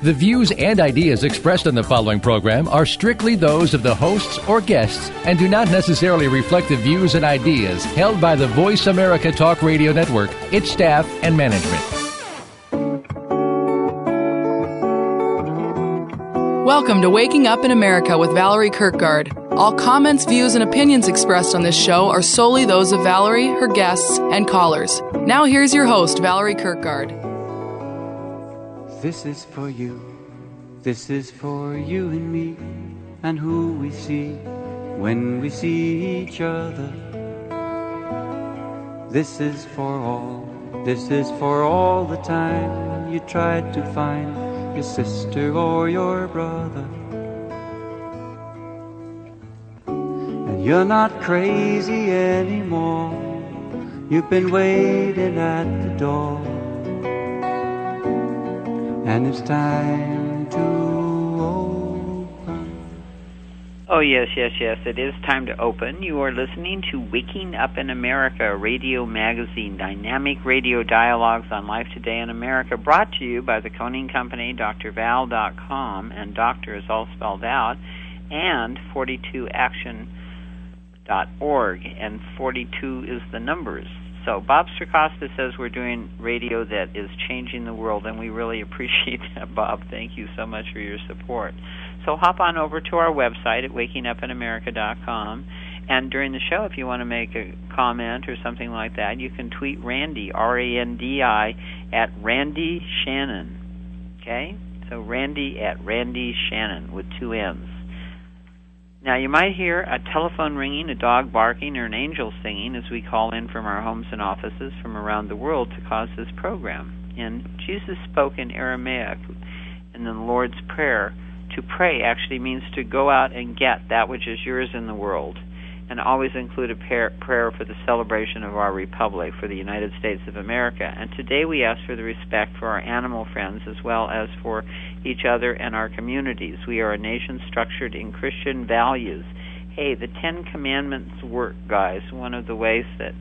The views and ideas expressed on the following program are strictly those of the hosts or guests and do not necessarily reflect the views and ideas held by the Voice America Talk Radio Network, its staff, and management. Welcome to Waking Up in America with Valerie Kirkgaard. All comments, views, and opinions expressed on this show are solely those of Valerie, her guests, and callers. Now here's your host, Valerie Kirkgaard. This is for you, this is for you and me, and who we see when we see each other. This is for all, this is for all the time you tried to find your sister or your brother. And you're not crazy anymore, you've been waiting at the door and it's time to open. Oh, yes, yes, yes. It is time to open. You are listening to Waking Up in America, radio magazine, dynamic radio dialogues on life today in America, brought to you by the Coning Company, drval.com, and doctor is all spelled out, and 42action.org, and 42 is the numbers. So Bob Circosta says we're doing radio that is changing the world, and we really appreciate that, Bob. Thank you so much for your support. So hop on over to our website at wakingupinamerica.com, and during the show, if you want to make a comment or something like that, you can tweet Randy, R-A-N-D-I, at Randi Shannon. Okay? So Randy at Randi Shannon with two N's. Now, you might hear a telephone ringing, a dog barking, or an angel singing as we call in from our homes and offices from around the world to cause this program. And Jesus spoke in Aramaic in the Lord's Prayer. To pray actually means to go out and get that which is yours in the world, and always include a prayer for the celebration of our republic, for the United States of America. And today we ask for the respect for our animal friends as well as for each other and our communities. We are a nation structured in Christian values. Hey, the Ten Commandments work, guys. One of the ways that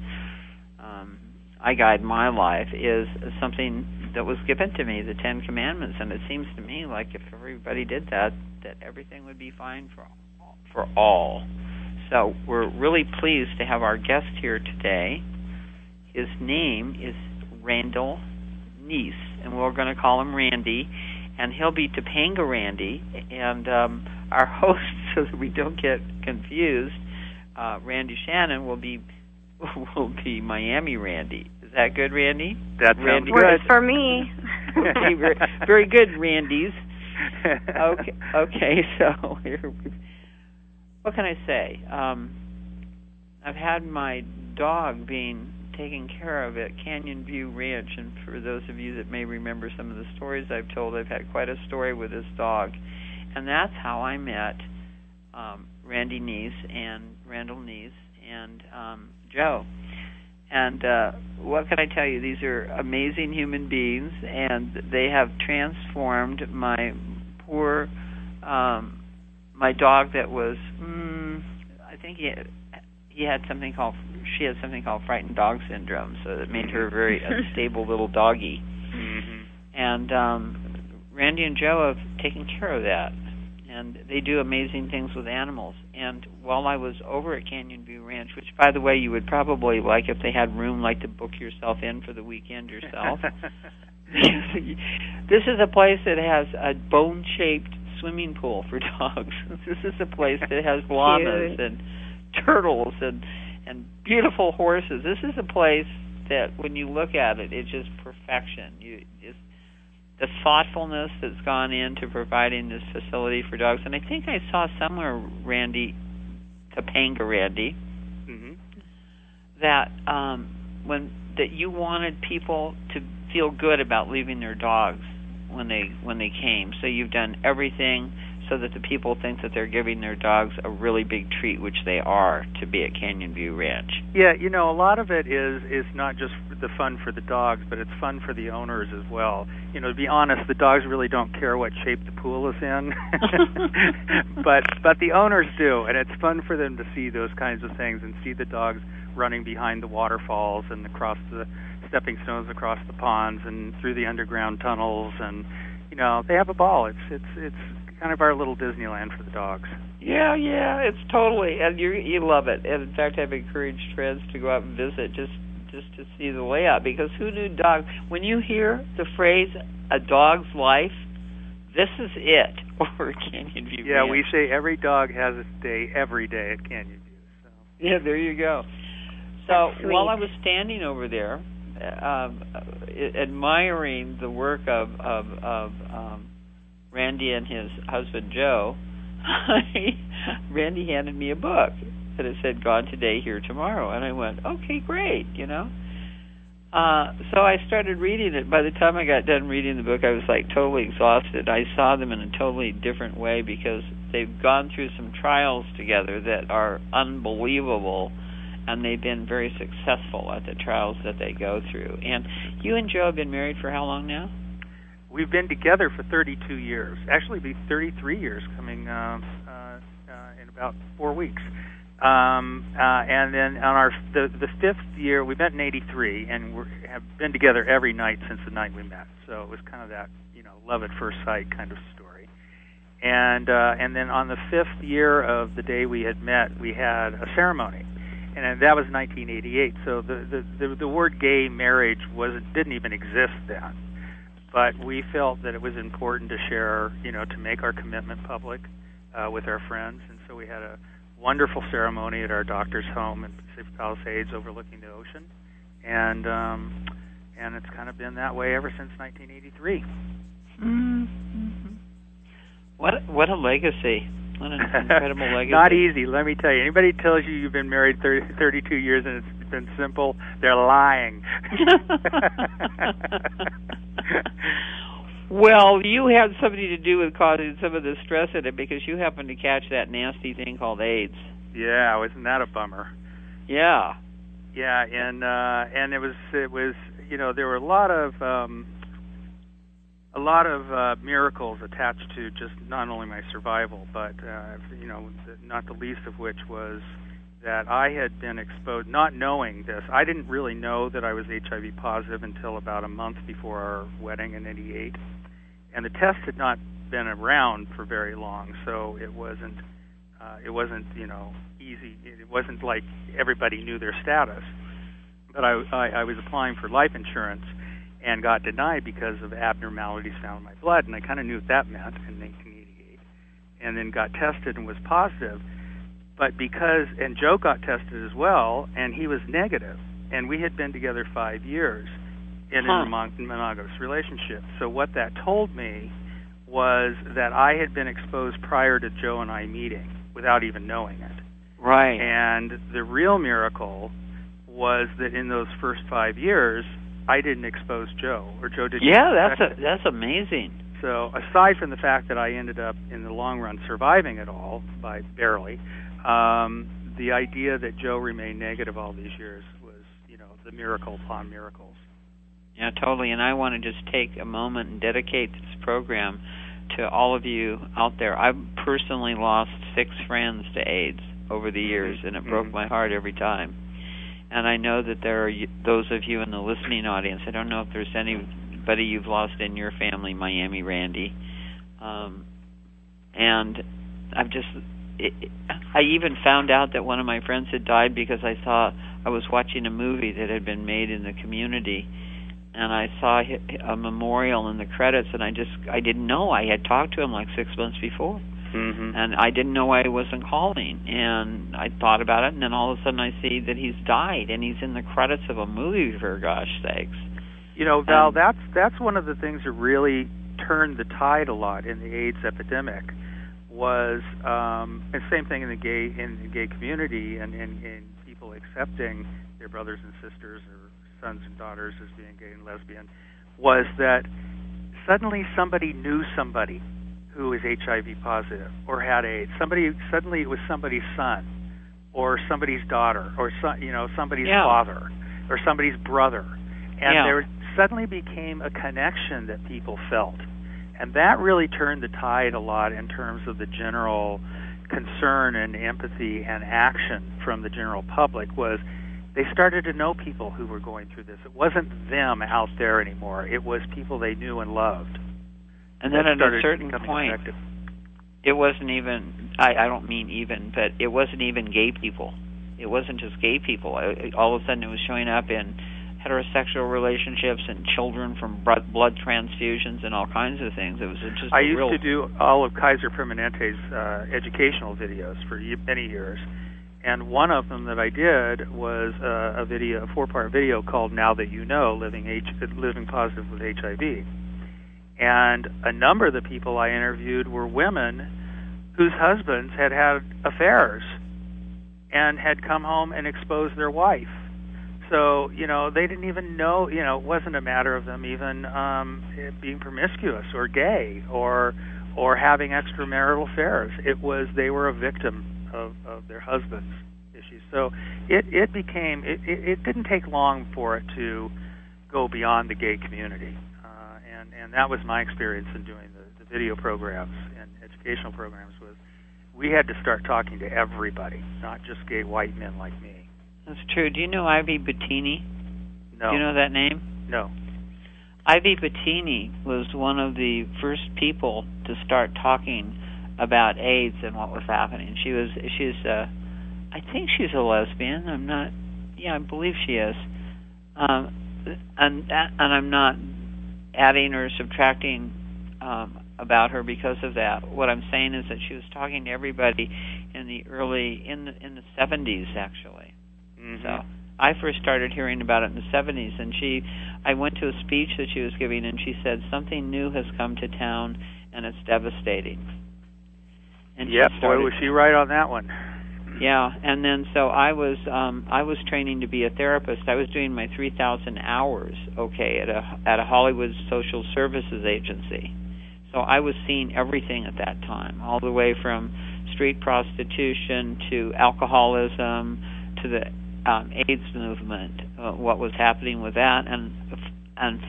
um, I guide my life is something that was given to me, the Ten Commandments, and it seems to me like if everybody did that, that everything would be fine for for all. So we're really pleased to have our guest here today. His name is Randall Neece, and we're going to call him Randy and he'll be Topanga Randy, and um, our host, so that we don't get confused, uh, Randi Shannon will be will be Miami Randy. Is that good, Randy? That Randy good for me. okay, very, very good, Randys. Okay, okay. So what can I say? Um, I've had my dog being taken care of at Canyon View Ranch. And for those of you that may remember some of the stories I've told, I've had quite a story with this dog. And that's how I met um, Randy Neece and Randall Neece and um, Joe. And uh, what can I tell you? These are amazing human beings, and they have transformed my poor, um, my dog that was, mm, I think he had, he had something called she had something called frightened dog syndrome, so it made her a very unstable little doggy. Mm-hmm. And um, Randy and Joe have taken care of that, and they do amazing things with animals. And while I was over at Canyon View Ranch, which by the way you would probably like if they had room, like to book yourself in for the weekend yourself. this is a place that has a bone-shaped swimming pool for dogs. this is a place that has llamas and turtles and and beautiful horses. This is a place that when you look at it, it's just perfection. You just the thoughtfulness that's gone into providing this facility for dogs. And I think I saw somewhere, Randy, Topanga Randy, mm-hmm. that um, when that you wanted people to feel good about leaving their dogs when they when they came. So you've done everything so that the people think that they're giving their dogs a really big treat, which they are, to be at Canyon View Ranch. Yeah, you know, a lot of it is is not just the fun for the dogs, but it's fun for the owners as well. You know, to be honest, the dogs really don't care what shape the pool is in, but but the owners do, and it's fun for them to see those kinds of things and see the dogs running behind the waterfalls and across the stepping stones across the ponds and through the underground tunnels and you know they have a ball it's it's it's kind of our little disneyland for the dogs. Yeah yeah it's totally and you you love it. And in fact i've encouraged friends to go out and visit just just to see the layout because who knew dogs when you hear the phrase a dog's life this is it. Over canyon view yeah Ranch. we say every dog has its day every day at canyon view so. Yeah there you go. So while i was standing over there um, admiring the work of of, of um, Randy and his husband Joe, Randy handed me a book that it said "Gone Today, Here Tomorrow," and I went, "Okay, great," you know. Uh, so I started reading it. By the time I got done reading the book, I was like totally exhausted. I saw them in a totally different way because they've gone through some trials together that are unbelievable and they've been very successful at the trials that they go through. And you and Joe have been married for how long now? We've been together for 32 years. Actually, be 33 years coming uh, uh, uh, in about four weeks. Um, uh, and then on our the the fifth year, we met in '83, and we have been together every night since the night we met. So it was kind of that you know love at first sight kind of story. And uh, and then on the fifth year of the day we had met, we had a ceremony and that was 1988. So the, the the the word gay marriage was didn't even exist then. But we felt that it was important to share, you know, to make our commitment public uh, with our friends, and so we had a wonderful ceremony at our doctor's home in Pacific Palisades, overlooking the ocean, and um, and it's kind of been that way ever since 1983. Mm-hmm. What what a legacy! What an incredible legacy! Not easy, let me tell you. Anybody tells you you've been married 30, 32 years and it's been simple, they're lying. well, you had something to do with causing some of the stress in it because you happened to catch that nasty thing called AIDS. Yeah, wasn't that a bummer? Yeah. Yeah, and uh and it was it was you know there were a lot of um a lot of uh, miracles attached to just not only my survival, but uh, you know, not the least of which was that I had been exposed, not knowing this. I didn't really know that I was HIV positive until about a month before our wedding in '88, and the test had not been around for very long, so it wasn't, uh, it wasn't, you know, easy. It wasn't like everybody knew their status. But I, I, I was applying for life insurance and got denied because of abnormalities found in my blood, and I kind of knew what that meant in 1988, and then got tested and was positive. But because and Joe got tested as well, and he was negative, and we had been together five years in Huh. a mon- monogamous relationship. So what that told me was that I had been exposed prior to Joe and I meeting without even knowing it. Right. And the real miracle was that in those first five years, I didn't expose Joe, or Joe didn't. yeah, that's a, that's amazing. So aside from the fact that I ended up in the long run surviving it all by barely, um, the idea that Joe remained negative all these years was, you know, the miracle upon miracles. Yeah, totally. And I want to just take a moment and dedicate this program to all of you out there. I've personally lost six friends to AIDS over the years, and it broke Mhm. my heart every time. And I know that there are those of you in the listening audience. I don't know if there's anybody you've lost in your family, Miami Randy. Um, and I've just, it, I even found out that one of my friends had died because I saw I was watching a movie that had been made in the community and I saw a memorial in the credits, and I just I didn't know I had talked to him like six months before, Mm-hmm. and I didn't know why he wasn't calling, and I thought about it, and then all of a sudden I see that he's died, and he's in the credits of a movie for gosh sakes. You know, Val, Um, that's that's one of the things that really turned the tide a lot in the AIDS epidemic. Was um, and same thing in the gay in the gay community and in, people accepting their brothers and sisters or sons and daughters as being gay and lesbian. Was that suddenly somebody knew somebody who was HIV positive or had AIDS. Somebody suddenly it was somebody's son or somebody's daughter or son, you know somebody's Yeah. father or somebody's brother, and Yeah. there suddenly became a connection that people felt, and that really turned the tide a lot in terms of the general concern and empathy and action from the general public was they started to know people who were going through this. It wasn't them out there anymore. It was people they knew and loved. And then at a certain point, effective. it wasn't even I, I don't mean even, but it wasn't even gay people. It wasn't just gay people. All of a sudden, it was showing up in heterosexual relationships and children from blood, blood transfusions and all kinds of things. It was just I used real, to do all of Kaiser Permanente's uh, educational videos for many years, and one of them that I did was uh, a video, a four-part video called "Now That You Know: Living H- Living Positive with HIV." And a number of the people I interviewed were women whose husbands had had affairs and had come home and exposed their wife. So you know they didn't even know. You know it wasn't a matter of them even um, being promiscuous or gay or or having extramarital affairs. It was they were a victim of, of their husbands' issues. So it it became it, it, it didn't take long for it to go beyond the gay community, uh, and and that was my experience in doing the, the video programs and educational programs. Was we had to start talking to everybody, not just gay white men like me. That's true. Do you know Ivy Bottini? No, Do you know that name? no. Ivy Bottini was one of the first people to start talking about AIDS and what was happening. She was she's uh I think she's a lesbian. I'm not yeah, I believe she is. Um and and I'm not adding or subtracting um about her because of that. What I'm saying is that she was talking to everybody in the early in the in the 70s actually. Mhm. So I first started hearing about it in the 70s, and she, I went to a speech that she was giving, and she said something new has come to town, and it's devastating. And Yep, she boy, was she right on that one. yeah, and then so I was, um, I was training to be a therapist. I was doing my 3,000 hours, okay, at a at a Hollywood social services agency. So I was seeing everything at that time, all the way from street prostitution to alcoholism to the um, AIDS movement, uh, what was happening with that, and and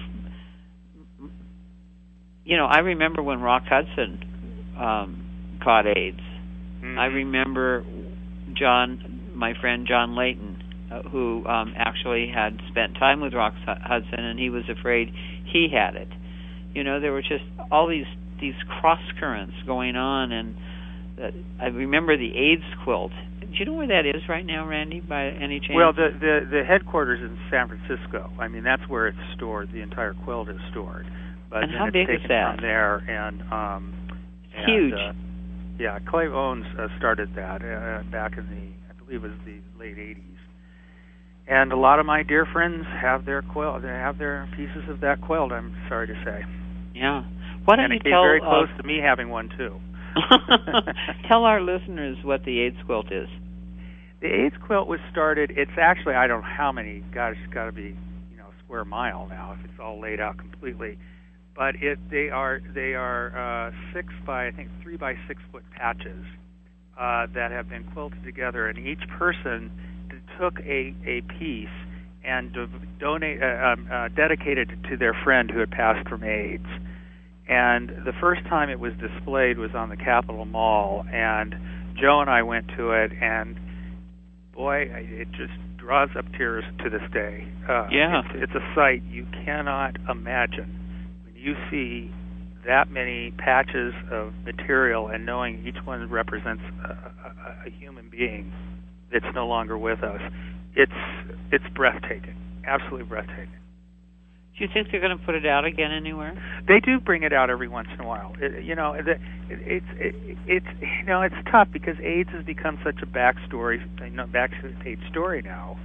you know, I remember when Rock Hudson um, caught AIDS. Mhm. I remember John, my friend John Layton, uh, who um, actually had spent time with Rock Hudson, and he was afraid he had it. You know, there were just all these these cross currents going on, and uh, I remember the AIDS quilt. Do you know where that is right now, Randy? By any chance? Well, the, the the headquarters is in San Francisco. I mean, that's where it's stored. The entire quilt is stored. But And then how it's big is that? from there, and um, and, huge. Uh, yeah, Cleve Jones uh, started that uh, back in the, I believe it was the late '80s. And a lot of my dear friends have their quilt. They have their pieces of that quilt. I'm sorry to say. yeah. Why don't and you it came tell very uh, close to me having one too. tell our listeners what the AIDS quilt is? The AIDS quilt was started. It's actually I don't know how many. Gosh, it's got to be you know a square mile now if it's all laid out completely. But it they are they are uh, six by I think three by six foot patches uh, that have been quilted together, and each person took a a piece and do- donate uh, um, uh, dedicated it to their friend who had passed from AIDS. And the first time it was displayed was on the Capitol Mall, and Joe and I went to it, and boy, it just draws up tears to this day. Uh, Yeah. it's, it's a sight you cannot imagine when you see that many patches of material and knowing each one represents a, a, a human being that's no longer with us. It's it's breathtaking, absolutely breathtaking. Do you think they're going to put it out again anywhere? They do bring it out every once in a while. It, you know, it, it's it, it's you know it's tough because AIDS has become such a backstory, you know, backstage story now,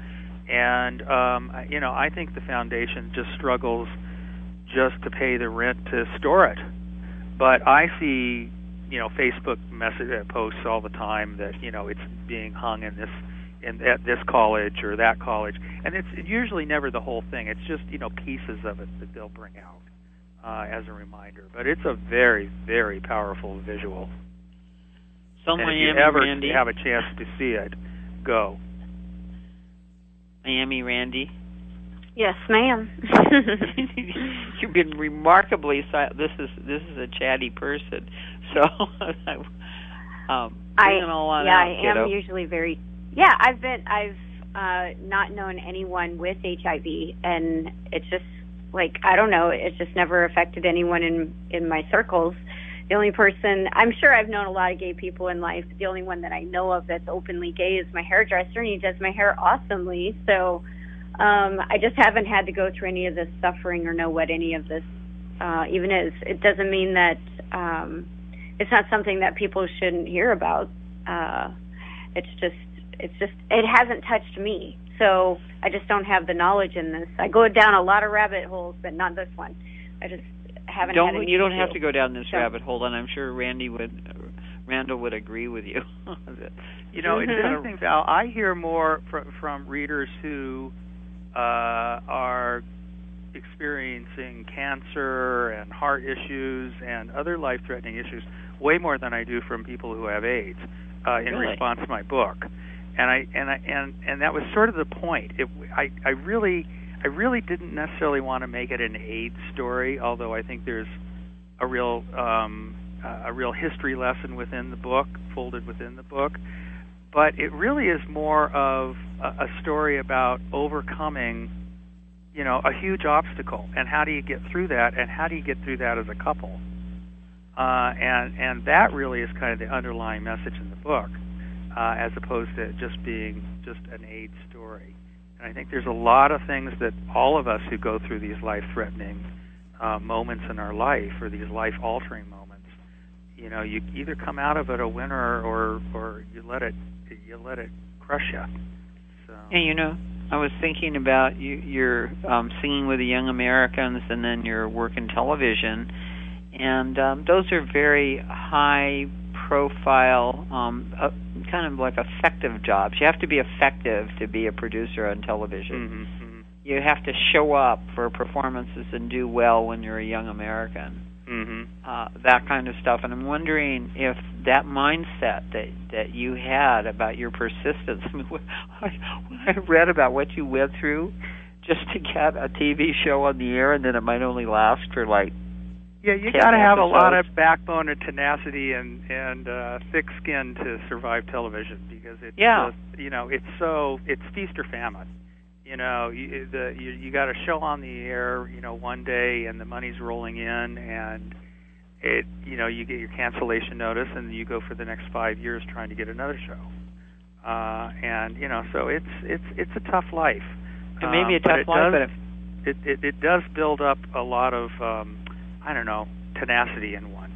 and um, you know I think the foundation just struggles just to pay the rent to store it. But I see you know Facebook message uh, posts all the time that you know it's being hung in this in at this college or that college, and it's usually never the whole thing. It's just you know pieces of it that they'll bring out. uh, as a reminder. But it's a very, very powerful visual. So and if you ever Randy, have a chance to see it, go. Miami Randy, Yes, ma'am. you've been remarkably silent. This is this is a chatty person, so um, I bring it all yeah, out, I kiddo. am usually very yeah. I've been I've uh, not known anyone with HIV, and it's just like I don't know. It's just never affected anyone in in my circles. The only person I'm sure I've known a lot of gay people in life. But the only one that I know of that's openly gay is my hairdresser, and he does my hair awesomely. So um, I just haven't had to go through any of this suffering or know what any of this uh, even is. It doesn't mean that um, it's not something that people shouldn't hear about. Uh, it's just, it's just, it hasn't touched me. So I just don't have the knowledge in this. I go down a lot of rabbit holes, but not this one. I just haven't. don't had you don't have to go down this So- rabbit hole, and I'm sure Randy would, Randall would agree with you. You know, it's Mhm. interesting, Val. I hear more fr- from readers who uh, are experiencing cancer and heart issues and other life-threatening issues way more than I do from people who have AIDS uh, in Really? response to my book. And I and I and and that was sort of the point. It, I I really I really didn't necessarily want to make it an AIDS story, although I think there's a real um, a real history lesson within the book, folded within the book. But it really is more of a, a story about overcoming, you know, a huge obstacle, and how do you get through that, and how do you get through that as a couple. Uh, and and that really is kind of the underlying message in the book, uh, as opposed to just being just an aid story. And I think there's a lot of things that all of us who go through these life-threatening uh, moments in our life, or these life-altering moments, you know, you either come out of it a winner, or or you let it you let it crush you. So. Yeah, you know, I was thinking about you, your um, singing with the Young Americans, and then your work in television, and um, those are very high profile, um, kind of like effective jobs. You have to be effective to be a producer on television. hmm You have to show up for performances and do well when you're a young American. hmm uh, that kind of stuff. And I'm wondering if that mindset that that you had about your persistence. I mean, when I, when I read about what you went through just to get a TV show on the air, and then it might only last for like Yeah, you got to have a lot of backbone and tenacity and and uh, thick skin to survive television because it's Yeah. just, you know it's so it's feast or famine. You know, you, the you, you got a show on the air, you know, one day and the money's rolling in and it you know you get your cancellation notice and you go for the next five years trying to get another show. Uh, and you know, so it's it's it's a tough life. it may be a Um, but tough it life, does- but if, it, it it does build up a lot of um I don't know tenacity in one.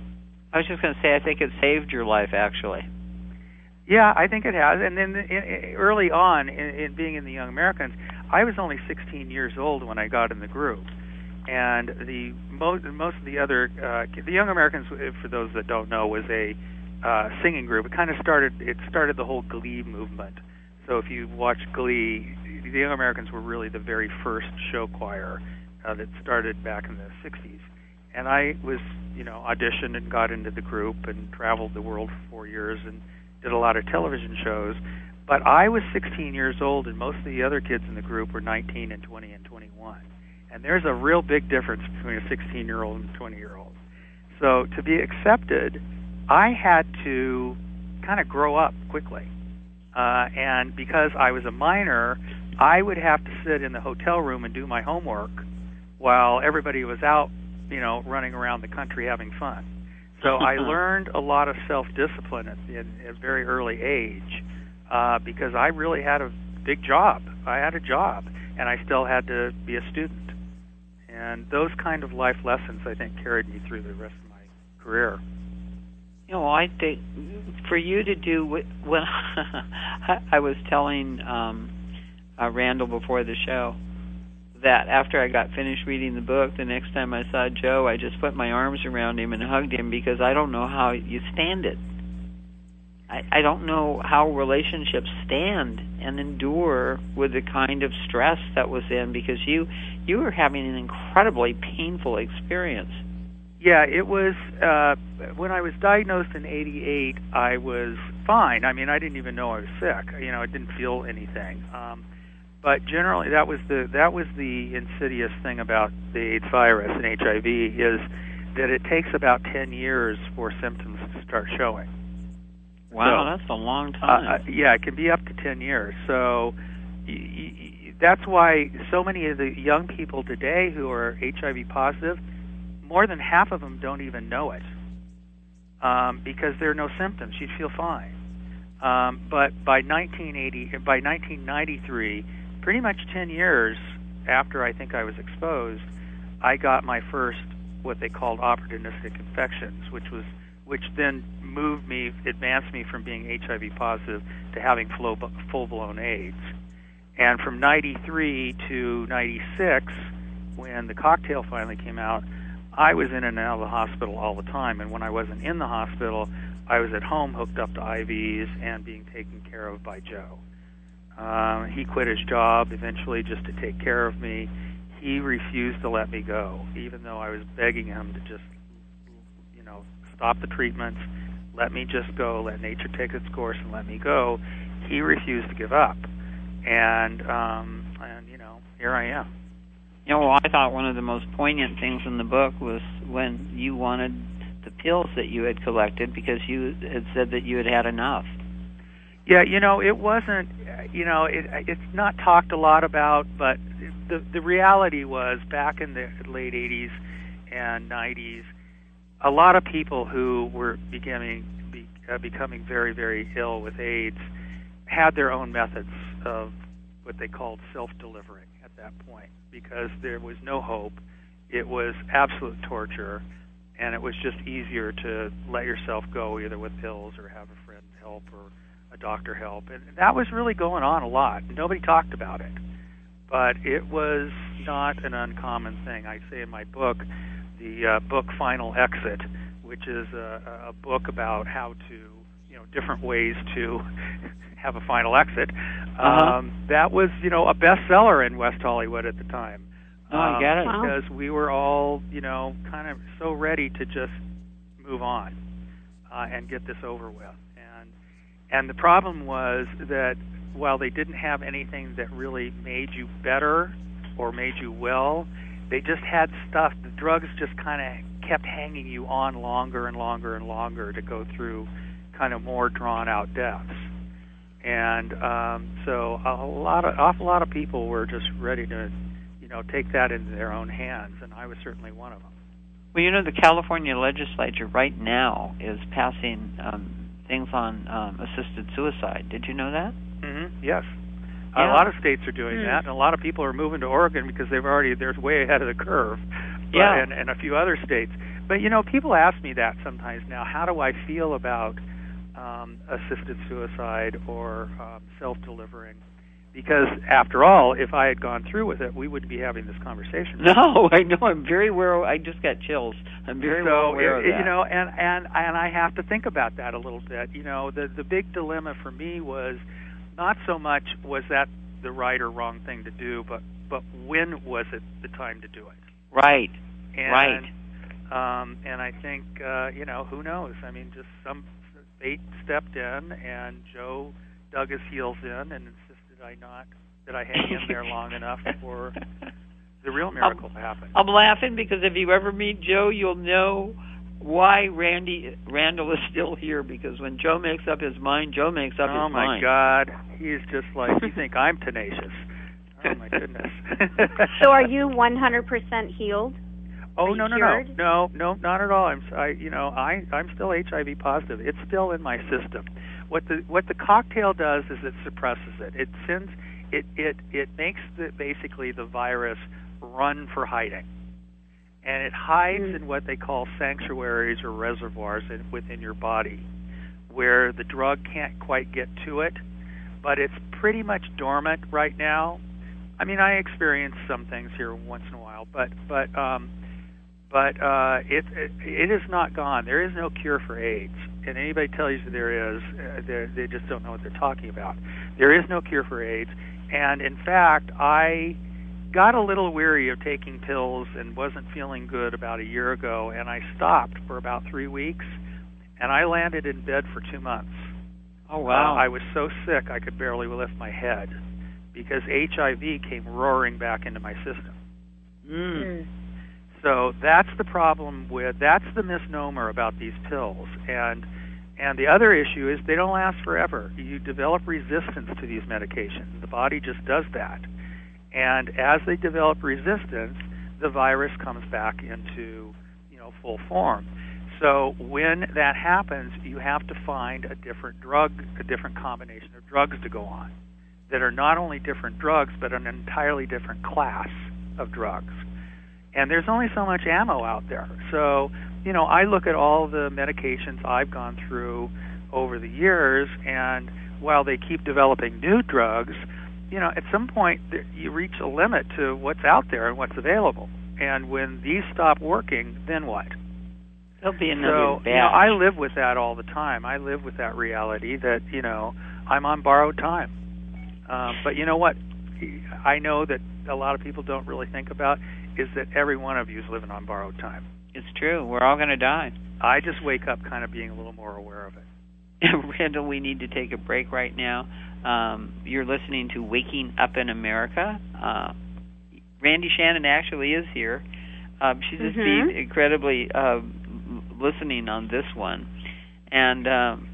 I was just going to say I think it saved your life actually. Yeah, I think it has. And then in, early on in, in being in the Young Americans, I was only 16 years old when I got in the group, and the most most of the other uh, the Young Americans, uh, for those that don't know, was a uh, singing group. It kind of started it started the whole Glee movement. So if you watch Glee, the Young Americans were really the very first show choir uh, that started back in the 60s. And I was, you know, auditioned and got into the group and traveled the world for four years and did a lot of television shows. But I was 16 years old, and most of the other kids in the group were 19 and 20 and 21. And there's a real big difference between a 16 year old and a 20 year old. So to be accepted, I had to kind of grow up quickly. Uh, and because I was a minor, I would have to sit in the hotel room and do my homework while everybody was out, you know, running around the country having fun. So I learned a lot of self-discipline at, at, at a very early age uh, because I really had a big job. I had a job, and I still had to be a student. And those kind of life lessons, I think, carried me through the rest of my career. You know, I think for you to do what when I was telling um uh, Randall before the show that after I got finished reading the book, the next time I saw Joe, I just put my arms around him and hugged him because I don't know how you stand it. I, I don't know how relationships stand and endure with the kind of stress that was in because you you were having an incredibly painful experience. Yeah, it was uh when I was diagnosed in 88, I was fine. I mean, I didn't even know I was sick. You know, I didn't feel anything. Um but generally that was the that was the insidious thing about the AIDS virus and HIV is that it takes about 10 years for symptoms to start showing. Wow, So, that's a long Uh, time. uh, yeah, it can be up to 10 years. So y- y- that's why so many of the young people today who are HIV positive, more than half of them don't even know it um, because there are no symptoms. You'd feel fine. Um, but by 1980, by 1993, pretty much 10 years after I think I was exposed, I got my first what they called opportunistic infections, which was which then moved me, advanced me from being HIV positive to having full blown AIDS. And from 93 to 96, when the cocktail finally came out, I was in and out of the hospital all the time. And when I wasn't in the hospital, I was at home hooked up to IVs and being taken care of by Joe. Um, he quit his job eventually just to take care of me. He refused to let me go, even though I was begging him to just, you know, stop the treatments, let me just go, let nature take its course, and let me go. He refused to give up, and um, and you know, here I am. You know, I thought one of the most poignant things in the book was when you wanted the pills that you had collected because you had said that you had had enough. Yeah, you know, it wasn't. You know, it, it's not talked a lot about, but the the reality was back in the late '80s and '90s, a lot of people who were becoming be, uh, becoming very very ill with AIDS had their own methods of what they called self-delivering at that point because there was no hope. It was absolute torture, and it was just easier to let yourself go either with pills or have a friend help or doctor help. And that was really going on a lot. Nobody talked about it. But it was not an uncommon thing. I say in my book, the uh, book Final Exit, which is a, a book about how to, you know, different ways to have a final exit. Uh-huh. Um, that was, you know, a bestseller in West Hollywood at the time. Oh, I Um, get it. Wow. Because we were all, you know, kind of so ready to just move on uh, and get this over with. And the problem was that while they didn't have anything that really made you better or made you well, they just had stuff. The drugs just kind of kept hanging you on longer and longer and longer to go through kind of more drawn out deaths. And um, so a lot of awful lot of people were just ready to, you know, take that into their own hands, and I was certainly one of them. Well, you know, the California legislature right now is passing um, things on um, assisted suicide. Did you know that? Mm-hmm. Yes. Yeah. A lot of states are doing Hmm. that, and a lot of people are moving to Oregon because they've already they're way ahead of the curve. But, Yeah. and, and a few other states. But you know, people ask me that sometimes now. How do I feel about um, assisted suicide or um, self-delivering? Because after all, if I had gone through with it, we wouldn't be having this conversation. No, I know. I'm very aware. I just got chills. I'm very so well aware it- of that. you know and and and I have to think about that a little bit you know the the big dilemma for me was not so much was that the right or wrong thing to do but but when was it the time to do it right. and Right. um and I think uh you know who knows I mean just some fate stepped in and Joe dug his heels in and insisted I not that I hang in there long enough for the real miracle to happen I'm laughing because if you ever meet Joe, you'll know why Randy Randall is still here. Because when Joe makes up his mind, Joe makes up oh his mind. Oh my. God, he's just like you think I'm tenacious. Oh my goodness. So are you 100% healed? Oh no no no no no not at all. I'm s- I you know I I'm still HIV positive. It's still in my system. What the what the cocktail does is it suppresses it. It sends it it it makes the basically the virus run for hiding. And it hides Mm. in what they call sanctuaries or reservoirs in, within your body where the drug can't quite get to it, but it's pretty much dormant right now. I mean, I experience some things here once in a while, but but um, but uh, it, it it is not gone. There is no cure for AIDS. And anybody tells you there is, uh, they just don't know what they're talking about. There is no cure for AIDS, and in fact, I got a little weary of taking pills and wasn't feeling good about a year ago, and I stopped for about three weeks, and I landed in bed for two months. Oh wow! Uh, I was so sick I could barely lift my head because HIV came roaring back into my system. Mm. So that's the problem with that's the misnomer about these pills and and the other issue is they don't last forever. You develop resistance to these medications. The body just does that. And as they develop resistance, the virus comes back into, you know, full form. So when that happens, you have to find a different drug, a different combination of drugs to go on that are not only different drugs but an entirely different class of drugs and there's only so much ammo out there. So, you know, I look at all the medications I've gone through over the years, and while they keep developing new drugs, you know, at some point you reach a limit to what's out there and what's available. And when these stop working, then what? There'll be another so, you know, I live with that all the time. I live with that reality that you know I'm on borrowed time. Um, but you know what? I know that a lot of people don't really think about is that every one of you is living on borrowed time. It's true. We're all going to die. I just wake up kind of being a little more aware of it. Randall, we need to take a break right now. Um, you're listening to Waking Up in America. Uh, Randi Shannon actually is here. Um, she's just mm-hmm. being incredibly uh, listening on this one. And um,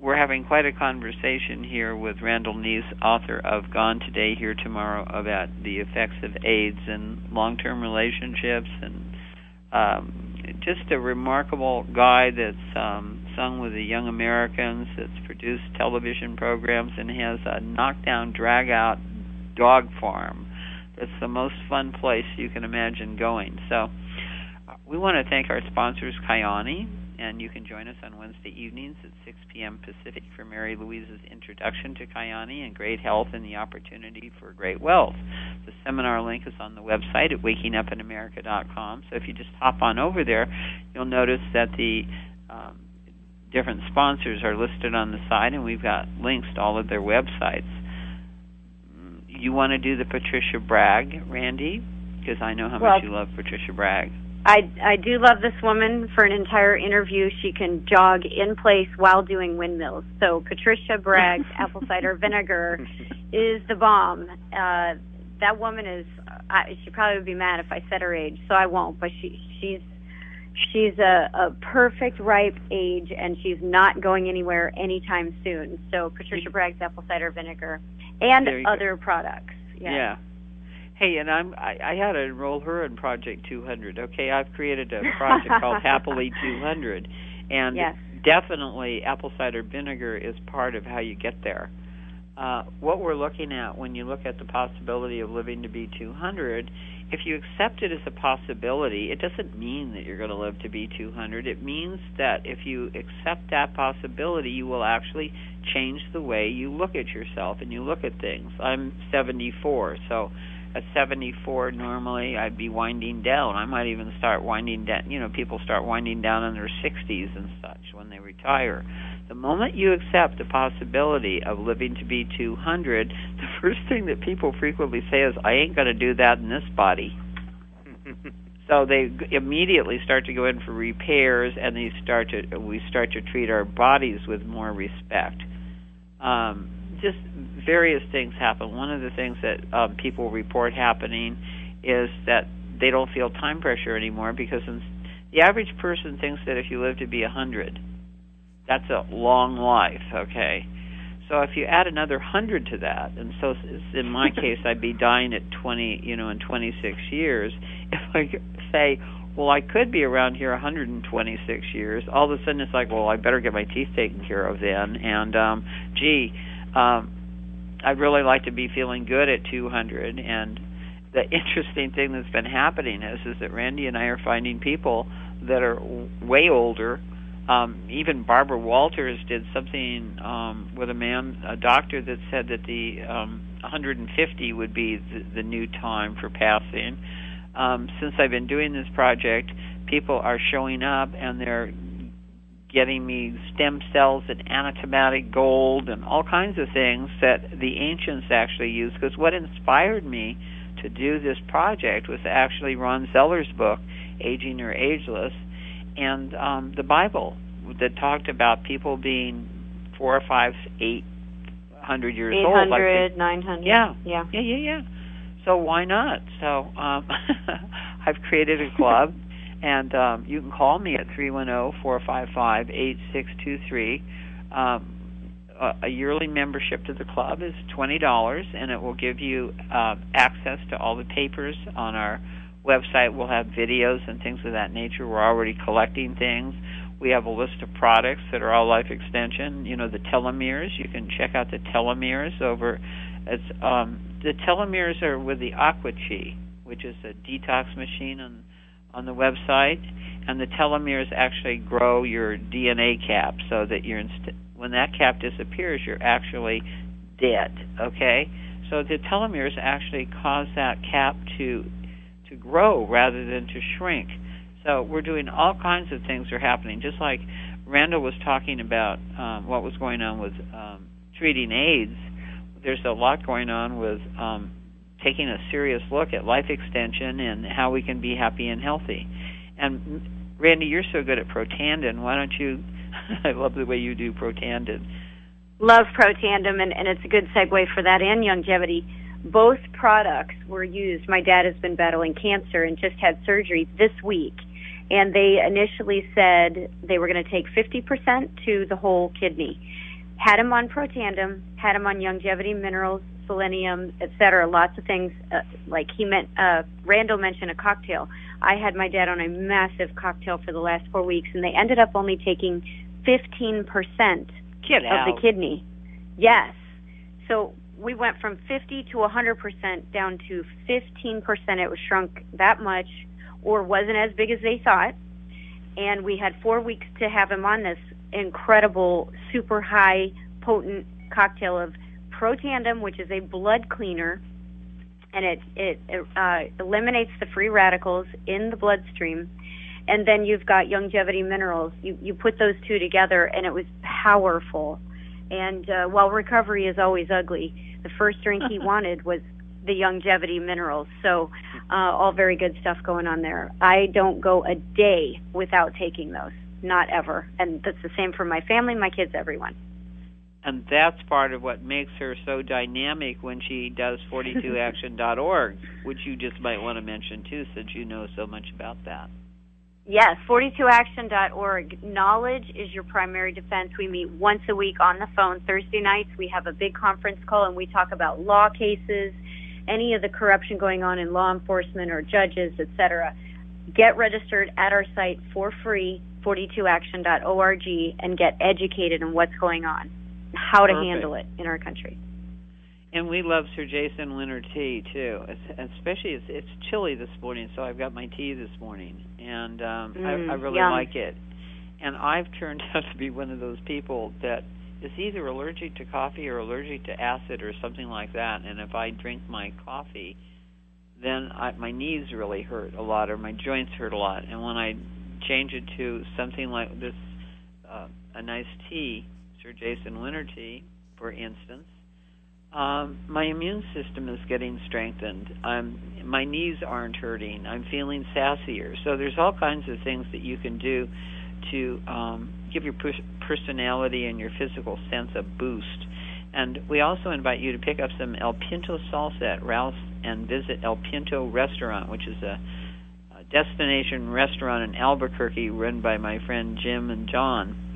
we're having quite a conversation here with Randall Neece, author of Gone Today, Here Tomorrow, about the effects of AIDS and long-term relationships, and um, just a remarkable guy that's um, sung with the Young Americans, that's produced television programs, and has a knockdown, drag-out dog farm. It's the most fun place you can imagine going. So, uh, we want to thank our sponsors, Kyani, and you can join us on Wednesday evenings at 6 p.m. Pacific for Mary Louise's introduction to Kyani and great health and the opportunity for great wealth. The seminar link is on the website at wakingupinamerica.com. So if you just hop on over there, you'll notice that the um, different sponsors are listed on the side, and we've got links to all of their websites. Mm, you want to do the Patricia Bragg, Randy? Because I know how well, much you love Patricia Bragg. I I do love this woman. For an entire interview, she can jog in place while doing windmills. So Patricia Bragg's apple cider vinegar is the bomb. Uh, that woman is. Uh, she probably would be mad if I said her age, so I won't. But she she's she's a, a perfect ripe age, and she's not going anywhere anytime soon. So Patricia Bragg's apple cider vinegar and other go. products. Yeah. yeah. Hey, and I'm I, I had to enroll her in Project 200. Okay, I've created a project called Happily 200, and yes. definitely apple cider vinegar is part of how you get there. Uh, what we're looking at when you look at the possibility of living to be 200, if you accept it as a possibility, it doesn't mean that you're going to live to be 200. It means that if you accept that possibility, you will actually change the way you look at yourself and you look at things. I'm 74, so at 74 normally I'd be winding down. I might even start winding down. You know, people start winding down in their 60s and such when they retire. The moment you accept the possibility of living to be 200, the first thing that people frequently say is, "I ain't going to do that in this body." so they immediately start to go in for repairs, and they start to we start to treat our bodies with more respect. Um, just various things happen. One of the things that um, people report happening is that they don't feel time pressure anymore because the average person thinks that if you live to be a hundred, that's a long life. Okay, so if you add another hundred to that, and so in my case, I'd be dying at twenty, you know, in twenty six years. If I say, well, I could be around here 126 years. All of a sudden, it's like, well, I better get my teeth taken care of then. And um, gee, um, I'd really like to be feeling good at 200. And the interesting thing that's been happening is is that Randy and I are finding people that are way older. Um, even Barbara Walters did something um, with a man, a doctor, that said that the um, 150 would be the, the new time for passing. Um, since I've been doing this project, people are showing up and they're getting me stem cells and anatomatic gold and all kinds of things that the ancients actually used. Because what inspired me to do this project was actually Ron Zeller's book, Aging or Ageless, and um, the Bible that talked about people being four or five, eight hundred years 800, old. Like 900. Yeah. Yeah. Yeah, yeah, yeah. So why not? So um, I've created a club, and um, you can call me at three one zero four five five eight six two three. Um, a yearly membership to the club is twenty dollars, and it will give you uh, access to all the papers on our website. We'll have videos and things of that nature. We're already collecting things. We have a list of products that are all life extension. You know the telomeres. You can check out the telomeres over. It's um, the telomeres are with the Aqua Chi, which is a detox machine on on the website, and the telomeres actually grow your DNA cap so that you're inst- when that cap disappears, you're actually dead. Okay, so the telomeres actually cause that cap to to grow rather than to shrink. So we're doing all kinds of things are happening. Just like Randall was talking about um, what was going on with um, treating AIDS, there's a lot going on with um, taking a serious look at life extension and how we can be happy and healthy. And Randy, you're so good at Protandim. Why don't you? I love the way you do Protandim. Love Protandim, and, and it's a good segue for that and longevity. Both products were used. My dad has been battling cancer and just had surgery this week. And they initially said they were going to take 50% to the whole kidney. Had him on Protandim, had him on longevity minerals, selenium, etc. Lots of things. Uh, like he meant, uh, Randall mentioned a cocktail. I had my dad on a massive cocktail for the last four weeks, and they ended up only taking 15% Get of out. the kidney. Yes. So we went from 50 to 100% down to 15%. It was shrunk that much, or wasn't as big as they thought. And we had four weeks to have him on this incredible, super high, potent cocktail of Protandim, which is a blood cleaner, and it it uh, eliminates the free radicals in the bloodstream. And then you've got longevity minerals. You you put those two together, and it was powerful. And uh, while recovery is always ugly, the first drink he wanted was the longevity minerals. So, uh, all very good stuff going on there. I don't go a day without taking those, not ever. And that's the same for my family, my kids, everyone. And that's part of what makes her so dynamic when she does 42action.org, which you just might want to mention too, since you know so much about that. Yes, 42action.org. Knowledge is your primary defense. We meet once a week on the phone. Thursday nights, we have a big conference call and we talk about law cases, any of the corruption going on in law enforcement or judges, etc. Get registered at our site for free, 42action.org, and get educated on what's going on, how to Perfect. handle it in our country. And we love Sir Jason Winter tea too. It's, especially it's, it's chilly this morning, so I've got my tea this morning, and um, Mm, I, I really yum. like it. And I've turned out to be one of those people that is either allergic to coffee or allergic to acid or something like that. And if I drink my coffee, then I, my knees really hurt a lot or my joints hurt a lot. And when I change it to something like this, uh, a nice tea, Sir Jason Winter tea, for instance um, my immune system is getting strengthened. I'm, my knees aren't hurting. I'm feeling sassier. So there's all kinds of things that you can do to um, give your pers- personality and your physical sense a boost. And we also invite you to pick up some El Pinto salsa at Ralph's and visit El Pinto Restaurant, which is a, a destination restaurant in Albuquerque run by my friend Jim and John.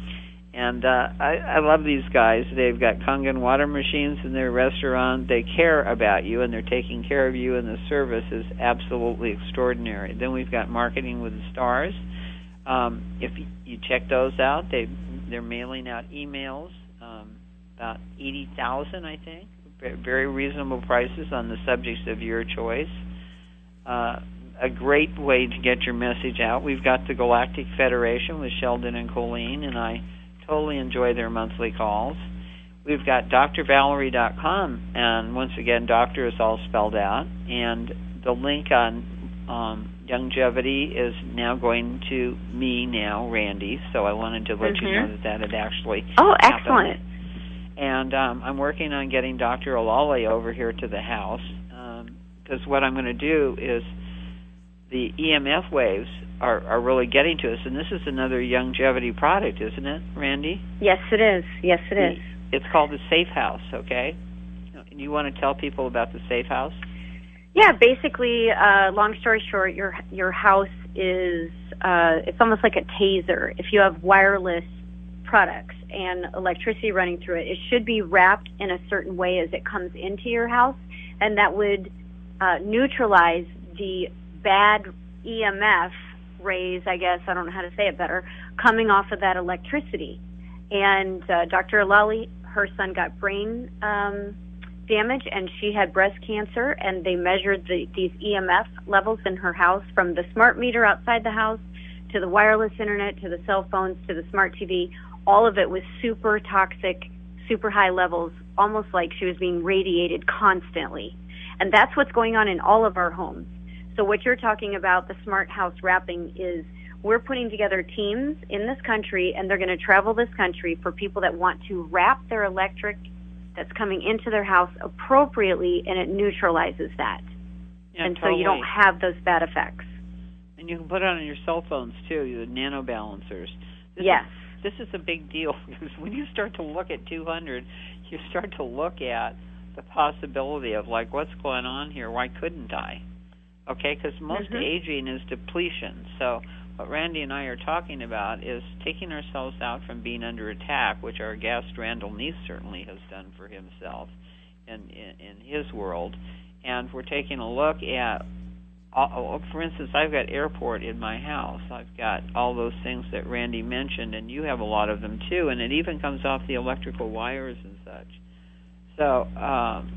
And uh, I, I love these guys. They've got Kangen water machines in their restaurant. They care about you, and they're taking care of you, and the service is absolutely extraordinary. Then we've got Marketing with the Stars. Um, if you, check those out, they they're mailing out emails, um, about eighty thousand, I think. Very reasonable prices on the subjects of your choice. Uh, a great way to get your message out. We've got the Galactic Federation with Sheldon and Colleen, and I totally enjoy their monthly calls. We've got drvalerie.com, and once again, doctor is all spelled out, and the link on um, longevity is now going to me now, Randy. So I wanted to let Mhm. you know that that had actually Oh, happened. excellent. And um, I'm working on getting Dr. Olale over here to the house because what I'm going to do is the EMF waves are, are really getting to us, and this is another longevity product, isn't it, Randy? Yes, it is. Yes, it is. It's called the Safe House. Okay. And you want to tell people about the Safe House? Yeah, basically, uh, long story short, your your house is uh, it's almost like a taser. If you have wireless products and electricity running through it, it should be wrapped in a certain way as it comes into your house, and that would uh, neutralize the bad EMF rays. I guess I don't know how to say it better, coming off of that electricity. And uh, Dr. Alali, her son got brain. Um, damage and she had breast cancer and they measured the, these EMF levels in her house from the smart meter outside the house to the wireless internet to the cell phones to the smart TV all of it was super toxic super high levels almost like she was being radiated constantly and that's what's going on in all of our homes so what you're talking about the smart house wrapping is we're putting together teams in this country and they're going to travel this country for people that want to wrap their electric that's coming into their house appropriately and it neutralizes that. Yeah, and so you don't have those bad effects. And you can put it on your cell phones too, the nano balancers. This yes. Is, this is a big deal because when you start to look at 200, you start to look at the possibility of like, what's going on here? Why couldn't I? Okay, because most Mhm. aging is depletion. So what Randy and I are talking about is taking ourselves out from being under attack, which our guest Randall Neece certainly has done for himself in, in, in his world, and we're taking a look at. Uh, for instance, I've got airport in my house. I've got all those things that Randy mentioned, and you have a lot of them too. And it even comes off the electrical wires and such. So um,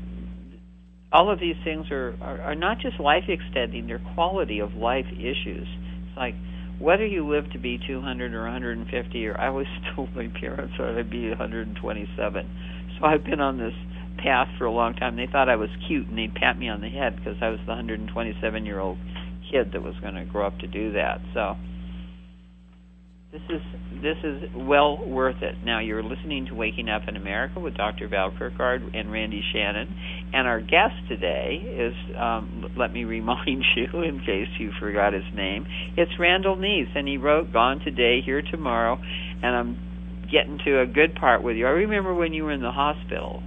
all of these things are, are are not just life extending; they're quality of life issues. It's like whether you live to be 200 or 150, or I always told my parents I'd be 127. So I've been on this path for a long time. They thought I was cute, and they'd pat me on the head because I was the 127 year old kid that was going to grow up to do that. So this is this is well worth it. Now you're listening to Waking Up in America with Dr. Val Kirkgaard and Randi Shannon, and our guest today is. Um, let me remind you, in case you forgot his name, it's Randall Neece, and he wrote "Gone Today, Here Tomorrow," and I'm getting to a good part with you. I remember when you were in the hospital,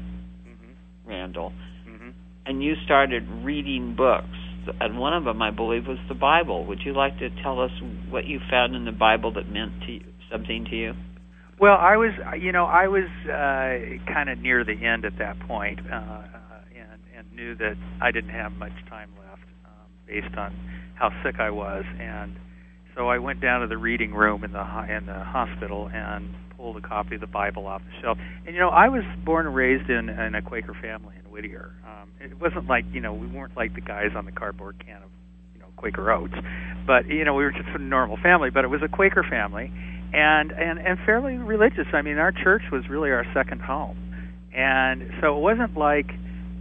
Mm-hmm. Randall, Mm-hmm. and you started reading books. And one of them, I believe, was the Bible. Would you like to tell us what you found in the Bible that meant to you, something to you? Well, I was, you know, I was uh, kind of near the end at that point, uh, uh, and knew that I didn't have much time left, um, based on how sick I was, and so I went down to the reading room in the in the hospital and pulled a copy of the Bible off the shelf. And you know, I was born and raised in, in a Quaker family in Whittier. Um, it wasn't like you know we weren't like the guys on the cardboard can of you know Quaker Oats, but you know we were just a normal family. But it was a Quaker family, and and and fairly religious. I mean, our church was really our second home, and so it wasn't like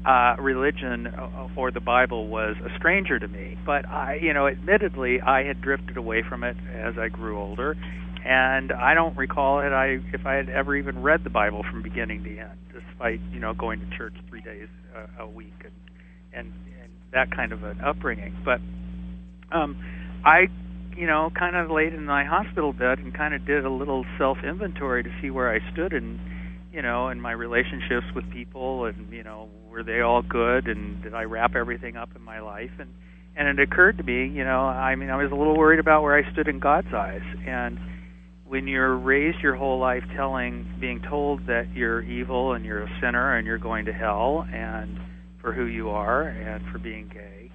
uh, religion or the Bible was a stranger to me. But I, you know, admittedly, I had drifted away from it as I grew older, and I don't recall it. I if I had ever even read the Bible from beginning to end, despite you know going to church three days a, a week and and and that kind of an upbringing. But um, I, you know, kind of laid in my hospital bed and kind of did a little self inventory to see where I stood and you know, in my relationships with people, and you know, were they all good, and did I wrap everything up in my life? And and it occurred to me, you know, I mean, I was a little worried about where I stood in God's eyes, and when you're raised your whole life telling, being told that you're evil and you're a sinner and you're going to hell, and for who you are and for being gay,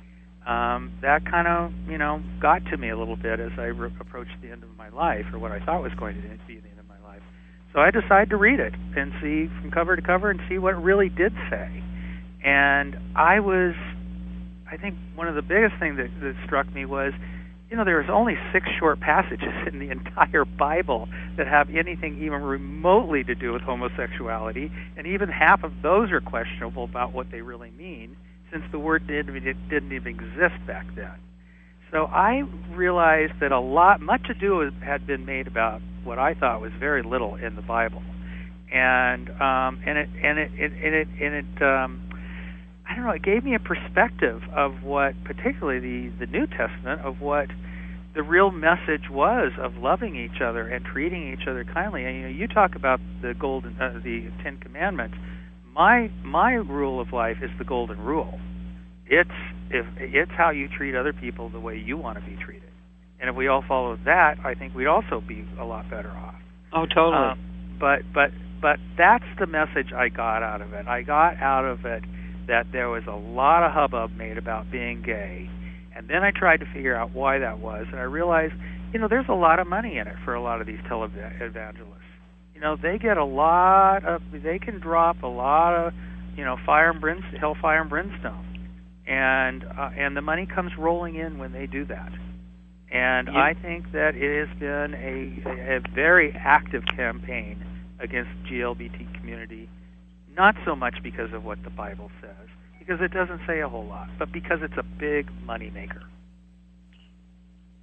um, that kind of, you know, got to me a little bit as I re- approached the end of my life, or what I thought was going to be the end of my life. So I decided to read it and see from cover to cover and see what it really did say. And I was, I think one of the biggest things that, that struck me was, you know, there's only six short passages in the entire Bible that have anything even remotely to do with homosexuality, and even half of those are questionable about what they really mean, since the word didn't, didn't even exist back then. So I realized that a lot, much ado had been made about what I thought was very little in the Bible, and um, and it and it, it and it and it um, I don't know. It gave me a perspective of what, particularly the the New Testament, of what the real message was of loving each other and treating each other kindly. And you know, you talk about the golden, uh, the Ten Commandments. My my rule of life is the golden rule. It's if it's how you treat other people the way you want to be treated. And if we all followed that, I think we'd also be a lot better off. Oh, totally. Um, but but but that's the message I got out of it. I got out of it that there was a lot of hubbub made about being gay, and then I tried to figure out why that was, and I realized, you know, there's a lot of money in it for a lot of these televangelists. You know, they get a lot of, they can drop a lot of, you know, fire and brimstone, hellfire and brimstone and uh, and the money comes rolling in when they do that. And. I think that it has been a, a very active campaign against GLBT community, not so much because of what the Bible says, because it doesn't say a whole lot, but because it's a big money maker.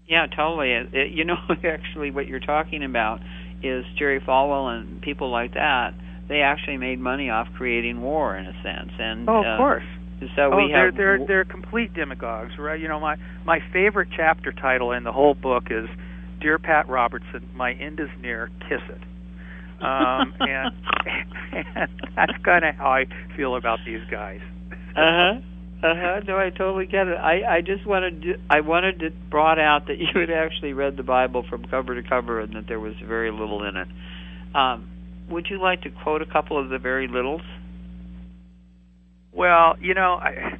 Yeah, totally. It, it, you know, actually, what you're talking about is Jerry Falwell and people like that. They actually made money off creating war, in a sense. And oh, of uh, course so oh, we they're have they're they're complete demagogues, right? You know, my my favorite chapter title in the whole book is "Dear Pat Robertson, my end is near. Kiss it." Um, and, and that's kind of how I feel about these guys. uh huh. Uh huh. No, I totally get it. I I just wanted to I wanted to brought out that you had actually read the Bible from cover to cover and that there was very little in it. Um, would you like to quote a couple of the very littles? Well, you know, I,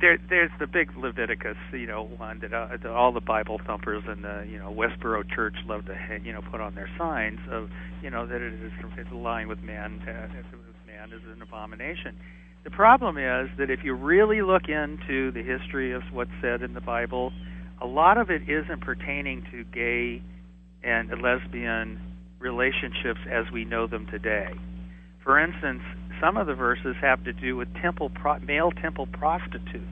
there there's the big Leviticus, you know, one that, uh, that all the Bible thumpers and the you know Westboro Church love to you know put on their signs of you know that it is it's aligned with man. Uh, with man is an abomination. The problem is that if you really look into the history of what's said in the Bible, a lot of it isn't pertaining to gay and lesbian relationships as we know them today. For instance, some of the verses have to do with temple pro- male temple prostitutes,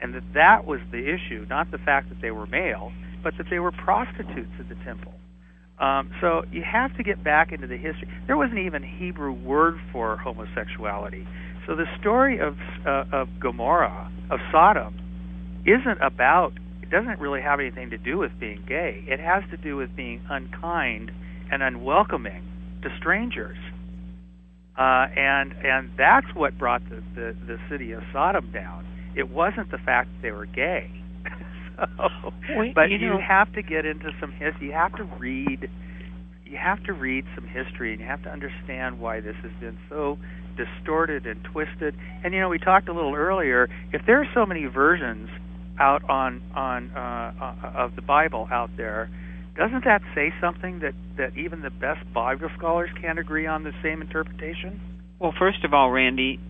and that that was the issue, not the fact that they were male, but that they were prostitutes at the temple. Um, so you have to get back into the history. There wasn't even Hebrew word for homosexuality. So the story of uh, of Gomorrah, of Sodom, isn't about. It doesn't really have anything to do with being gay. It has to do with being unkind and unwelcoming to strangers. Uh, and and that's what brought the, the the city of Sodom down. It wasn't the fact that they were gay. so, well, but you, you have to get into some history. You have to read. You have to read some history, and you have to understand why this has been so distorted and twisted. And you know, we talked a little earlier. If there are so many versions out on on uh, uh, of the Bible out there, doesn't that say something that, that even the best Bible scholars can't agree on the same interpretation? Well, first of all, Randy,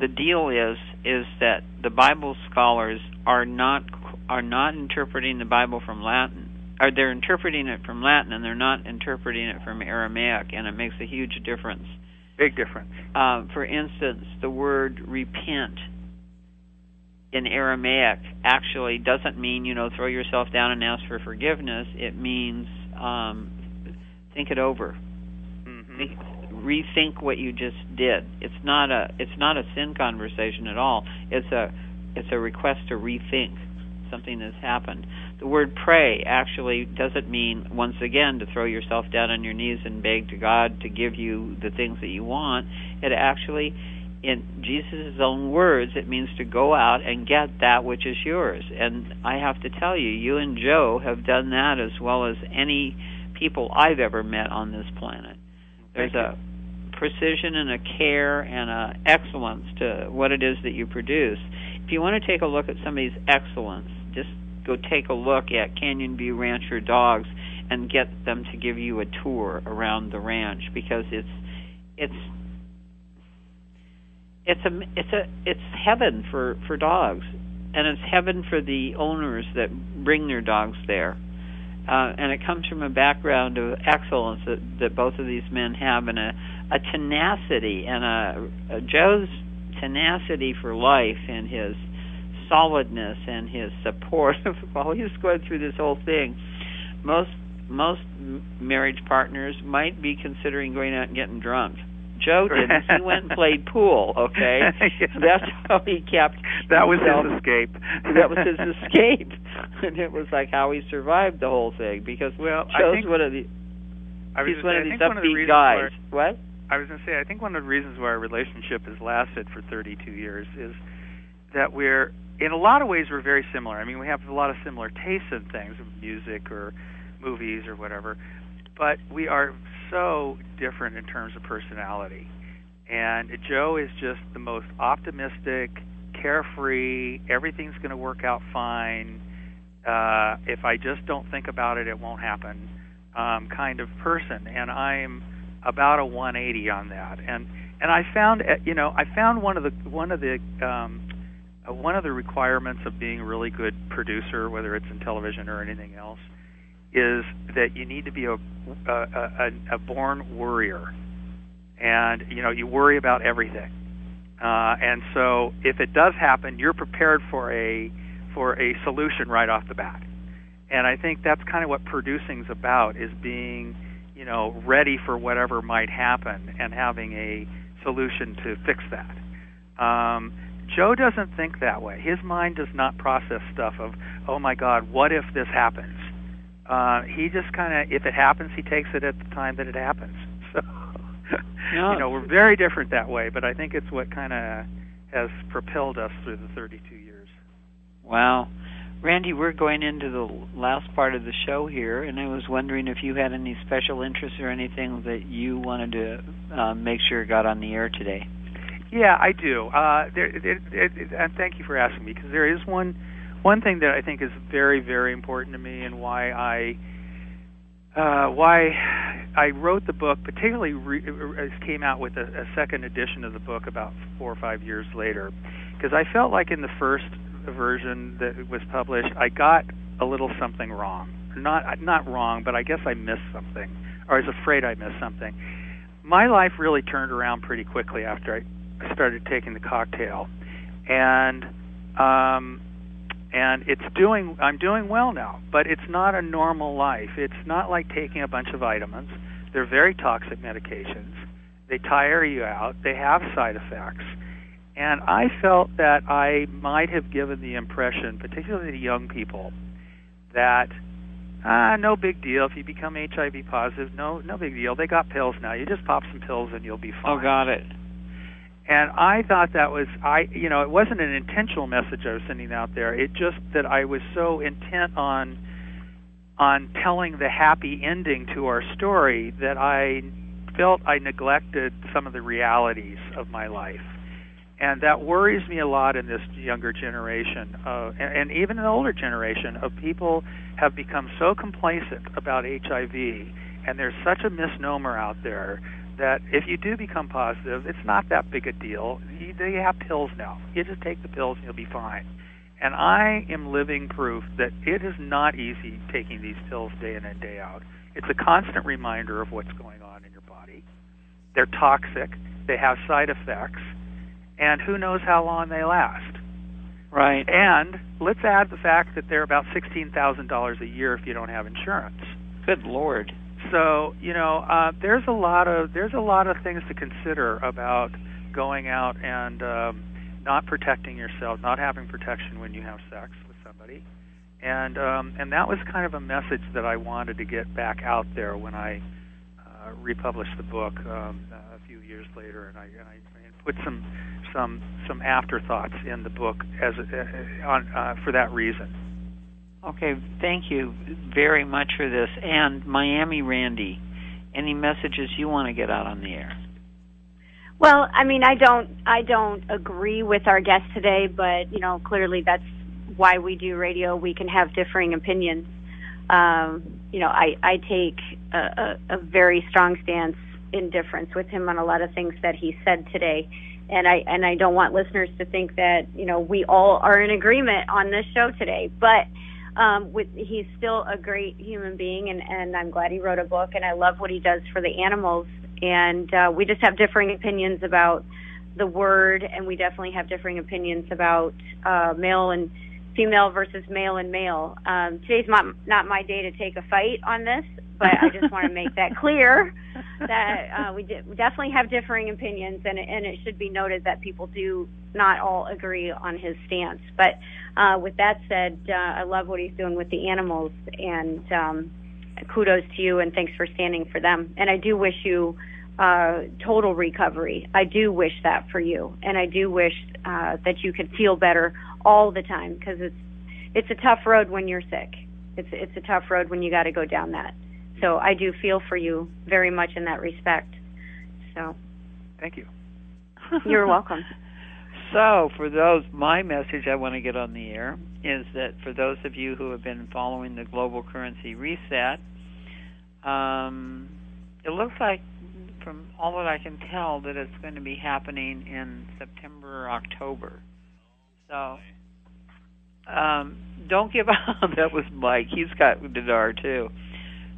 the deal is is that the Bible scholars are not are not interpreting the Bible from Latin. Or they're interpreting it from Latin and they're not interpreting it from Aramaic, and it makes a huge difference. Big difference. Uh, for instance, the word repent in Aramaic actually doesn't mean you know throw yourself down and ask for forgiveness. It means um, think it over, mm-hmm. rethink what you just did. It's not a it's not a sin conversation at all. It's a it's a request to rethink something that's happened. The word pray actually doesn't mean once again to throw yourself down on your knees and beg to God to give you the things that you want. It actually in Jesus' own words, it means to go out and get that which is yours. And I have to tell you, you and Joe have done that as well as any people I've ever met on this planet. There's a precision and a care and a excellence to what it is that you produce. If you want to take a look at somebody's excellence, just go take a look at Canyon View Ranch for Dogs and get them to give you a tour around the ranch because it's it's it's a it's a it's heaven for for dogs, and it's heaven for the owners that bring their dogs there. Uh, and it comes from a background of excellence that, that both of these men have, and a, a tenacity and a, a Joe's tenacity for life and his solidness and his support while he was going through this whole thing. Most most marriage partners might be considering going out and getting drunk. Joe didn't. he went and played pool. Okay, yeah. that's how he kept. That was himself, his escape. that was his escape, and it was like how he survived the whole thing because well, Joe's I think, one of the I was he's one say, of these one of the upbeat guys. why- What? I was going to say, I think one of the reasons why our relationship has lasted for 32 years is that we're, in a lot of ways, we're very similar. I mean, we have a lot of similar tastes in things, music or movies or whatever, but we are so different in terms of personality. And Joe is just the most optimistic, carefree, everything's going to work out fine. Uh, if I just don't think about it, it won't happen um, kind of person. And I'm about a 180 on that. And and I found uh, you know I found one of the one of the um, uh, one of the requirements of being a really good producer, whether it's in television or anything else, is that you need to be a a, a, a born worrier, and you know you worry about everything. Uh, and so if it does happen, you're prepared for a for a solution right off the bat. And I think that's kind of what producing's about is being, you know, ready for whatever might happen and having a solution to fix that. Um, Joe doesn't think that way. His mind does not process stuff of, oh my God, what if this happens? Uh, he just kind of, if it happens, he takes it at the time that it happens. So, No. you know, we're very different that way. But I think it's what kind of has propelled us through the 32 years. Wow. Randy, we're going into the last part of the show here, and I was wondering if you had any special interests or anything that you wanted to uh, make sure got on the air today. Yeah, I do. Uh, there, it, it, it, and thank you for asking me because there is one one thing that I think is very very important to me and why I uh, why I wrote the book, particularly re- it came out with a, a second edition of the book about four or five years later, because I felt like in the first version that was published, I got a little something wrong. Not not wrong, but I guess I missed something, or I was afraid I missed something. My life really turned around pretty quickly after I started taking the cocktail, and um, and it's doing I'm doing well now, but it's not a normal life. It's not like taking a bunch of vitamins. They're very toxic medications. They tire you out. They have side effects. And I felt that I might have given the impression, particularly to young people, that ah, no big deal if you become HIV positive. No, no big deal. They got pills now. You just pop some pills and you'll be fine. Oh, got it. And I thought that was I you know, it wasn't an intentional message I was sending out there. It just that I was so intent on on telling the happy ending to our story that I felt I neglected some of the realities of my life. And that worries me a lot in this younger generation, uh, and, and even an older generation of people have become so complacent about HIV, and there's such a misnomer out there that if you do become positive, it's not that big a deal. You, they have pills now. You just take the pills and you'll be fine. And I am living proof that it is not easy taking these pills day in and day out. It's a constant reminder of what's going on in your body. They're toxic, they have side effects, and who knows how long they last. Right. And let's add the fact that they're about $16,000 a year if you don't have insurance. Good lord. So you know, uh, there's a lot of there's a lot of things to consider about going out and um, not protecting yourself, not having protection when you have sex with somebody, and um, and that was kind of a message that I wanted to get back out there when I uh, republished the book um, a few years later, and I, and I and put some some some afterthoughts in the book as a, on uh, for that reason. Okay, thank you very much for this. And Miami Randy, any messages you want to get out on the air? Well, I mean, I don't, I don't agree with our guest today, but you know, clearly that's why we do radio. We can have differing opinions. Um, you know, I, I take a, a, a very strong stance in difference with him on a lot of things that he said today, and I and I don't want listeners to think that you know we all are in agreement on this show today, but um, with he's still a great human being, and and I'm glad he wrote a book, and I love what he does for the animals, and uh, we just have differing opinions about the word, and we definitely have differing opinions about uh, male and female versus male and male. Um, today's not, not my day to take a fight on this, but I just want to make that clear that uh, we, we definitely have differing opinions, and, and it should be noted that people do not all agree on his stance. But uh, with that said, uh, I love what he's doing with the animals, and um, kudos to you, and thanks for standing for them. And I do wish you uh, total recovery. I do wish that for you, and I do wish uh, that you could feel better all the time because it's it's a tough road when you're sick. It's it's a tough road when you got to go down that. So I do feel for you very much in that respect. So, thank you. You're welcome. So, for those, my message I want to get on the air is that for those of you who have been following the global currency reset, um, it looks like, from all that I can tell, that it's going to be happening in September or October. So, um, don't give up. that was Mike. He's got dinar too.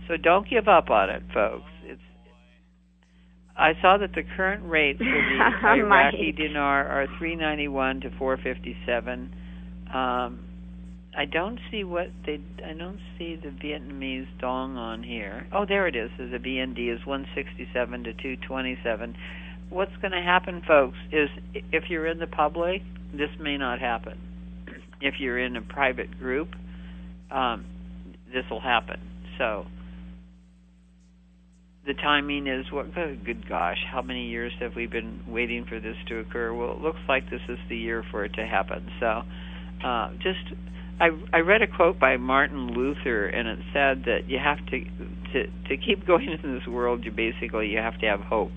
So don't give up on it, folks. It's I saw that the current rates for the Iraqi dinar are 391 to 457. Um, I don't see what they. I don't see the Vietnamese dong on here. Oh, there it is. The VND is 167 to 227. What's going to happen, folks, is if you're in the public, this may not happen. If you're in a private group, um, this will happen. So the timing is what good gosh how many years have we been waiting for this to occur well it looks like this is the year for it to happen so uh, just I, I read a quote by Martin Luther, and it said that you have to to to keep going in this world. You basically you have to have hope.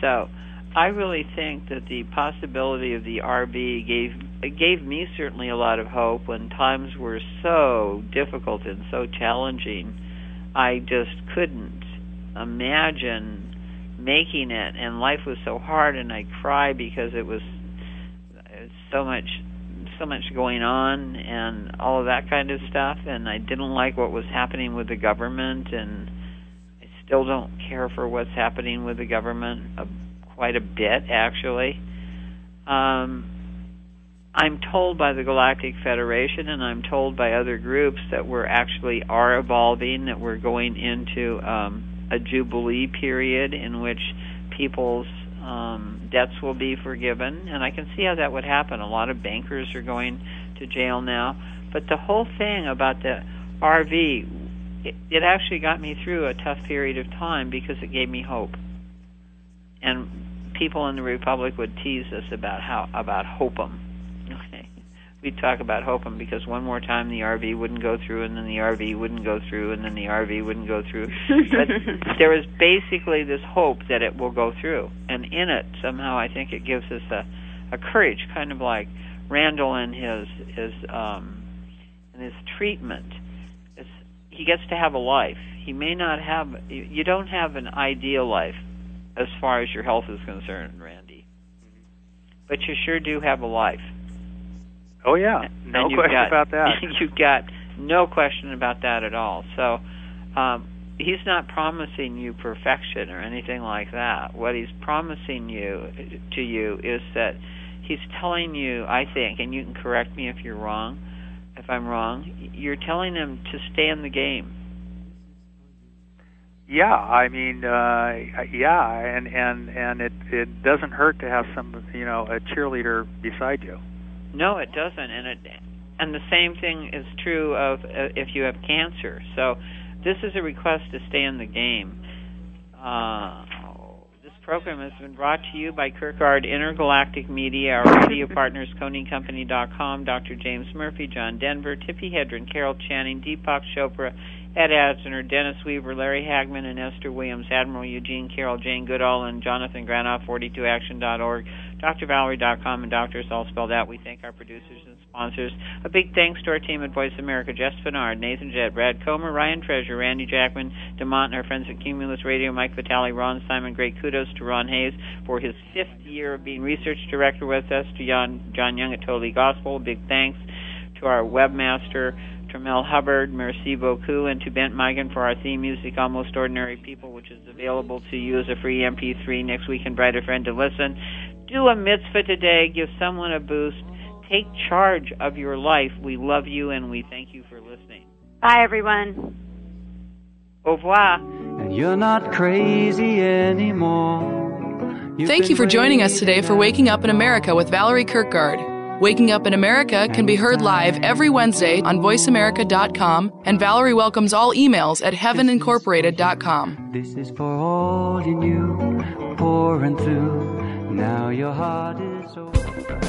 So, I really think that the possibility of the RV gave it gave me certainly a lot of hope when times were so difficult and so challenging. I just couldn't imagine making it. And life was so hard and I cry because it was so much so much going on and all of that kind of stuff. And I didn't like what was happening with the government and I still don't care for what's happening with the government uh, quite a bit actually. Um I'm told by the Galactic Federation and I'm told by other groups that we're actually are evolving that we're going into um a jubilee period in which people's um, debts will be forgiven, and I can see how that would happen. A lot of bankers are going to jail now, but the whole thing about the RV, it, it actually got me through a tough period of time because it gave me hope. And people in the Republic would tease us about how about hopeum. We'd talk about Hokum because one more time the RV wouldn't go through, and then the RV wouldn't go through, and then the RV wouldn't go through. but there is basically this hope that it will go through, and in it somehow I think it gives us a, a courage, kind of like Randall in his his um, in his treatment. It's, he gets to have a life. He may not have. You don't have an ideal life as far as your health is concerned, Randy, but you sure do have a life Oh yeah, no question got, about that. You've got no question about that at all. So um, he's not promising you perfection or anything like that. What he's promising you to you is that he's telling you, I think, and you can correct me if you're wrong, if I'm wrong. You're telling him to stay in the game. Yeah, I mean, uh, yeah, and and and it it doesn't hurt to have some, you know, a cheerleader beside you. No, it doesn't, and it and the same thing is true of uh, if you have cancer. So this is a request to stay in the game. Uh, this program has been brought to you by Kirkgaard Intergalactic Media, our radio partners, ConingCompany.com, Dr. James Murphy, John Denver, Tippi Hedren, Carol Channing, Deepak Chopra, Ed Asner, Dennis Weaver, Larry Hagman, and Esther Williams, Admiral Eugene Carroll, Jane Goodall, and Jonathan Granoff, 42action.org. DrValerie.com and doctors all spelled out. We thank our producers and sponsors. A big thanks to our team at Voice America, Jess Fenard, Nathan Jett, Brad Comer, Ryan Treasure, Randy Jackman, DeMont, and our friends at Cumulus Radio, Mike Vitale, Ron Simon. Great kudos to Ron Hayes for his fifth year of being research director with us, to John, John Young at Totally Gospel. Big thanks to our webmaster, Mel Hubbard, merci beaucoup, and to Bent Migan for our theme music, Almost Ordinary People, which is available to you as a free MP3 next week in Brighter Friend to listen. Do a mitzvah today. Give someone a boost. Take charge of your life. We love you and we thank you for listening. Bye, everyone. Au revoir. And you're not crazy anymore. You've Thank you for joining us today for Waking Up in America with Valerie Kirkgaard. Waking Up in America can be heard live every Wednesday on voiceamerica.com, and Valerie welcomes all emails at heavenincorporated.com. This is for all you knew, pouring through. Now your heart is open.